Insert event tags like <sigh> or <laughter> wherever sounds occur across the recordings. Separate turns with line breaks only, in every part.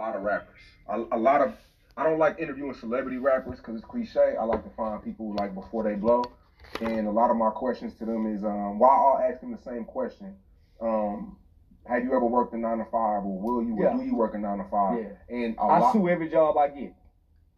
a lot of rappers. A, a lot of I don't like interviewing celebrity rappers because it's cliche. I like to find people like before they blow. And a lot of my questions to them is um, why I'll ask them the same question. Um, have you ever worked a nine to five, or will you?
Yeah.
Or do you work a nine to five?
Yeah.
And a
I
lot,
sue every job I get.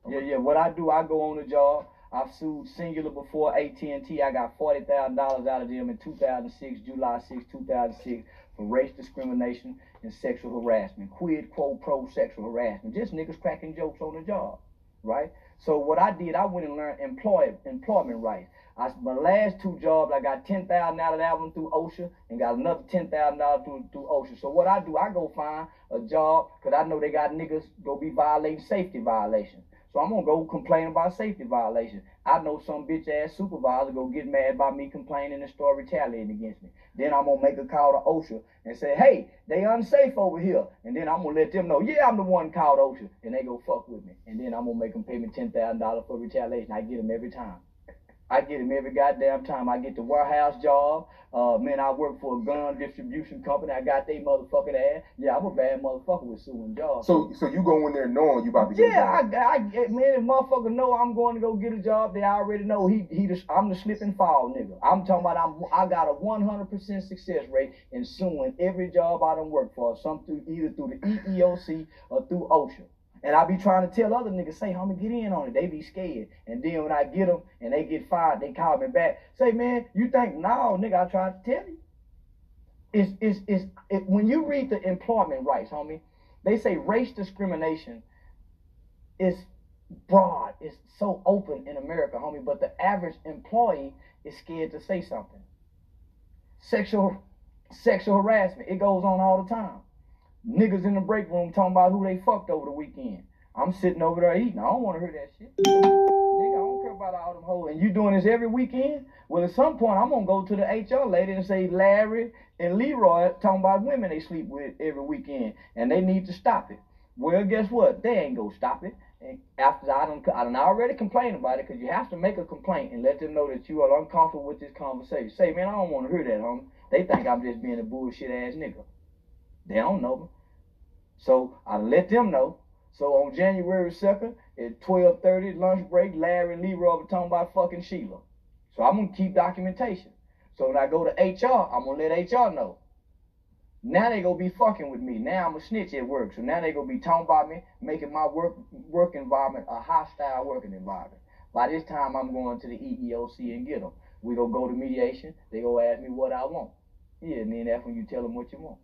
Yeah,
Okay.
yeah. What I do, I go on the job. I've sued Cingular before AT&T. I got forty thousand dollars out of them in 2006, July 6, 2006, for race discrimination and sexual harassment. Quid quo pro sexual harassment. Just niggas cracking jokes on the job, right? So what I did, I went and learned employ employment rights. I, my last two jobs, I got ten thousand out of one through OSHA, and got another ten thousand dollars through through OSHA. So what I do, I go find a job, cause I know they got niggas go be violating safety violations. So I'm gonna go complain about safety violations. I know some bitch ass supervisor go get mad by me complaining and start retaliating against me. Then I'm gonna make a call to OSHA and say, hey, they unsafe over here. And then I'm gonna let them know, yeah, I'm the one called OSHA, and they go fuck with me. And then I'm gonna make them pay me ten thousand dollars for retaliation. I get them every time. I get them every goddamn time. I get the warehouse job. Uh, man, I work for a gun distribution company. I got they motherfucking ass. Yeah, I'm a bad motherfucker with suing jobs.
so so you go in there knowing you about to get
Yeah,
a job.
I, I, man, if motherfucker know I'm going to go get a job, they already know he, he, the, I'm the slip and fall nigga. I'm talking about I'm, I got a 100% success rate in suing every job I done work for, some through either through the EEOC or through OSHA. And I be trying to tell other niggas, say, homie, get in on it. They be scared. And then when I get them and they get fired, they call me back. Say, man, you think, no, nigga, I tried to tell you. It's, it's, it's, it, when you read the employment rights, homie, they say race discrimination is broad, it's so open in America, homie, but the average employee is scared to say something. Sexual sexual harassment, it goes on all the time. Niggas in the break room talking about who they fucked over the weekend. I'm sitting over there eating. I don't want to hear that shit. Nigga, I don't care about all them hoes. And you doing this every weekend? Well, at some point, I'm going to go to the HR lady and say, Larry and Leroy talking about women they sleep with every weekend, and they need to stop it. Well, guess what? They ain't going to stop it. And after I done, I done already complained about it, because you have to make a complaint and let them know that you are uncomfortable with this conversation. Say, man, I don't want to hear that, homie. They think I'm just being a bullshit ass nigga. They don't know me. So I let them know. So on January 2nd at 12:30 lunch break, Larry and Leroy were talking about fucking Sheila. So I'm gonna keep documentation. So when I go to HR, I'm gonna let HR know. Now they gonna be fucking with me. Now I'm a snitch at work. So now they gonna be talking about me, making my work work environment a hostile working environment. By this time, I'm going to the EEOC and get them. We gonna go to mediation. They gonna ask me what I want. Yeah, and then that's when you tell them what you want.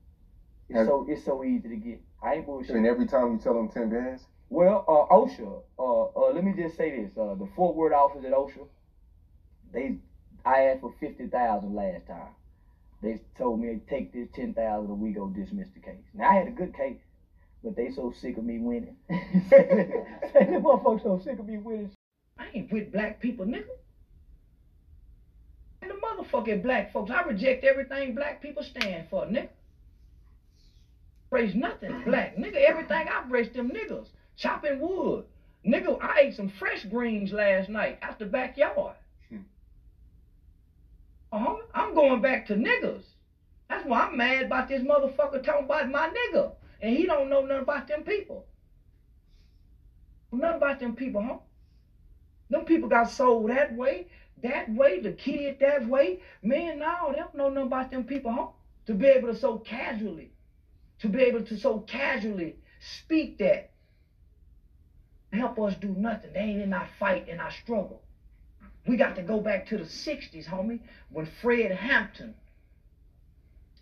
It's so it's so easy to get. I ain't bullshit.
And every time you tell them ten bands,
Well, uh, OSHA. Uh, uh, let me just say this: uh, the Fort Worth office at OSHA, they, I asked for fifty thousand last time. They told me take this ten thousand, and we go dismiss the case. Now I had a good case, but they so sick of me winning. <laughs> the motherfuckers so sick of me winning. I ain't with black people, nigga. And the motherfucking black folks, I reject everything black people stand for, nigga. Raise nothing black, nigga. Everything I raised them niggas. Chopping wood. Nigga, I ate some fresh greens last night out the backyard.
Hmm.
Uh-huh. I'm going back to niggas. That's why I'm mad about this motherfucker talking about my nigga. And he don't know nothing about them people. Nothing about them people, huh? Them people got sold that way, that way, the kid that way. Man, no, they don't know nothing about them people, huh? To be able to so casually, to be able to so casually speak that, help us do nothing. They ain't in our fight, in our struggle. We got to go back to the 60s, homie, when Fred Hampton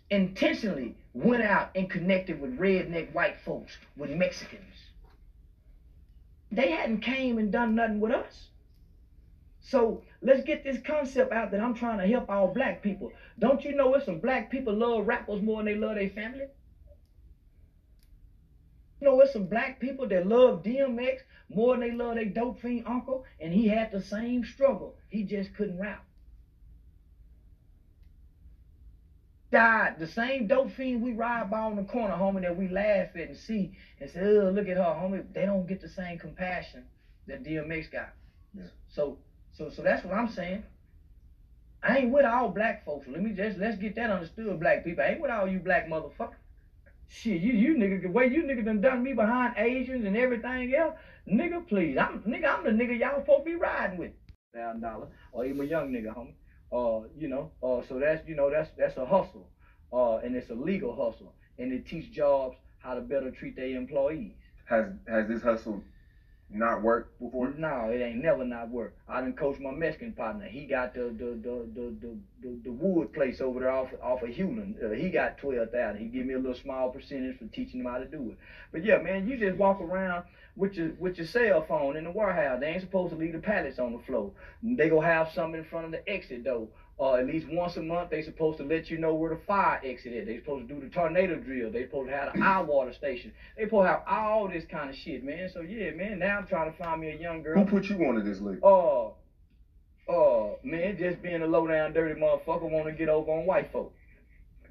intentionally went out and connected with redneck white folks, with Mexicans. They hadn't came and done nothing with us. So let's get this concept out that I'm trying to help all black people. Don't you know it's some black people love rappers more than they love their family? You know, it's some black people that love DMX more than they love their dope fiend uncle, and he had the same struggle. He just couldn't rap. Died the same dope fiend we ride by on the corner, homie, that we laugh at and see and say, oh, look at her, homie. They don't get the same compassion that DMX got.
Yeah.
So, so, so that's what I'm saying. I ain't with all black folks. Let me just let's get that understood, black people. I ain't with all you black motherfuckers. Shit, you you nigga the way you nigga done done me behind Asians and everything else, nigga, please. I'm nigga, I'm the nigga y'all supposed to be riding with. Thousand dollar. Or even a young nigga, homie. Uh, you know, uh so that's you know, that's that's a hustle. Uh and it's a legal hustle. And it teach jobs how to better treat their employees.
Has has this hustle not work before?
No, it ain't never not work. I done coached my Mexican partner. He got the the the the the, the, wood place over there off off of Hewlin. Uh, he got twelve thousand. He give me a little small percentage for teaching him how to do it. But yeah, man, you just walk around with your with your cell phone in the warehouse. They ain't supposed to leave the pallets on the floor. They go have something in front of the exit door. Or at least once a month, they supposed to let you know where the fire exit is. They supposed to do the tornado drill. They supposed to have the eye water station. They supposed to have all this kind of shit, man. So yeah, man. Now I'm trying to find me a young girl.
Who put you onto this league?
Oh, uh, oh, uh, man, just being a low down dirty motherfucker want to get over on white folk.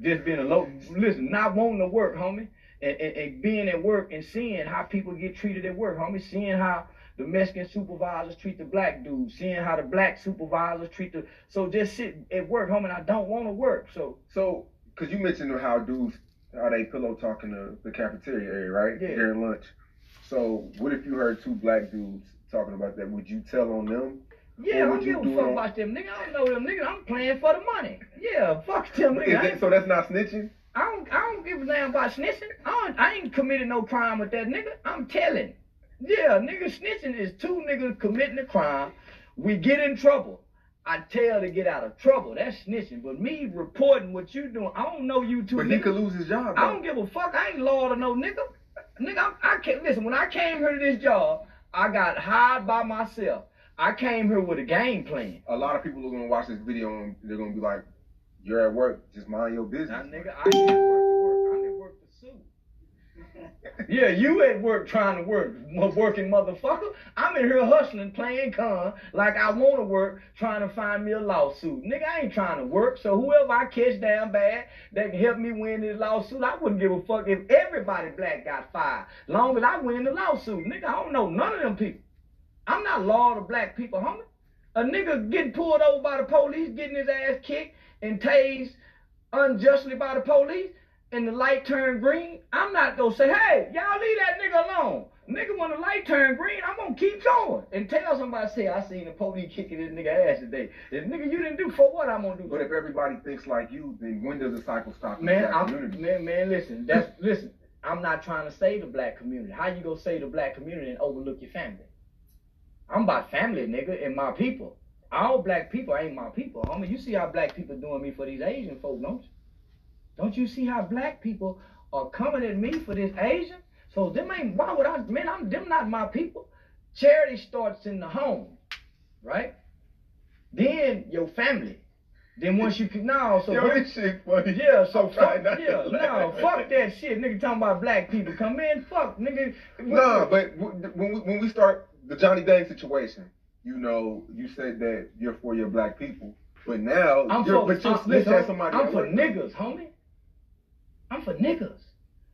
Just being a low, listen, not wanting to work, homie, and, and, and being at work and seeing how people get treated at work, homie, seeing how the Mexican supervisors treat the black dudes, seeing how the black supervisors treat the. So just sit at work, homie, and I don't want to work. So,
So, cause you mentioned how dudes, how they pillow talk in the, cafeteria area, right?
Yeah.
During lunch. So, what if you heard two black dudes talking about that? Would you tell on them?
yeah, I don't give a fuck
on-
about them, nigga. I don't know them, nigga. I'm playing for the money. Yeah, fuck them, nigga.
That, so that's not snitching.
I don't, I don't give a damn about snitching. I, don't, I ain't committed no crime with that nigga. I'm telling. Yeah, nigga, snitching is two niggas committing a crime. We get in trouble. I tell to get out of trouble. That's snitching. But me reporting what you doing, I don't know you two
But
niggas.
he could lose his job.
I don't give a fuck. I ain't law to no nigga. Nigga, I'm, I can't listen. When I came here to this job, I got hired by myself. I came here with a game plan.
A lot of people are gonna watch this video and they're gonna be like, "You're at work. Just mind your business."
Now, nigga, I didn't work to work. I didn't work to sue. Yeah, you at work trying to work, working motherfucker. I'm in here hustling, playing con, like I want to work, trying to find me a lawsuit. Nigga, I ain't trying to work. So whoever I catch down bad that can help me win this lawsuit, I wouldn't give a fuck if everybody black got fired. Long as I win the lawsuit, nigga, I don't know none of them people. I'm not law to black people, homie. A nigga getting pulled over by the police, getting his ass kicked and tased unjustly by the police, and the light turned green, I'm not gonna say, hey, y'all leave that nigga alone. Nigga, when the light turned green, I'm gonna keep going and tell somebody, say, I seen the police kicking this nigga ass today. If nigga you didn't do for what I'm gonna do.
But if everybody thinks like you, then when does the cycle stop?
Man, I'm,
community?
man, man, listen. That's listen. I'm not trying to save the black community. How you gonna save the black community and overlook your family? I'm about family, nigga, and my people. All black people ain't my people, homie. You see how black people doing me for these Asian folk, don't you? Don't you see how black people are coming at me for this Asian? So them ain't why would I man, I'm them not my people. Charity starts in the home, right? Then your family. Then once you can now so
Yo, this shit funny.
yeah, so fuck,
not to
yeah, no, fuck that shit, nigga. Talking about black people, come in, fuck, nigga.
Nah, but when we, when we start the Johnny Dang situation, you know, you said that you're for your black people, but now
I'm
you're,
for,
but you're uh,
I'm, listen,
somebody.
I'm for niggas, homie. I'm for niggas,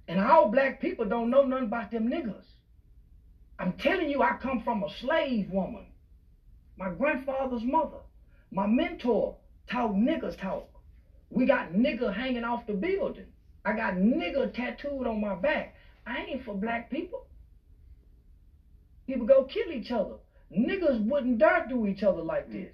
and all black people don't know nothing about them niggas. I'm telling you, I come from a slave woman. My grandfather's mother, my mentor, taught niggas talk. We got nigga hanging off the building. I got nigga tattooed on my back. I ain't for black people. People go kill each other. Niggas wouldn't dare do each other like this.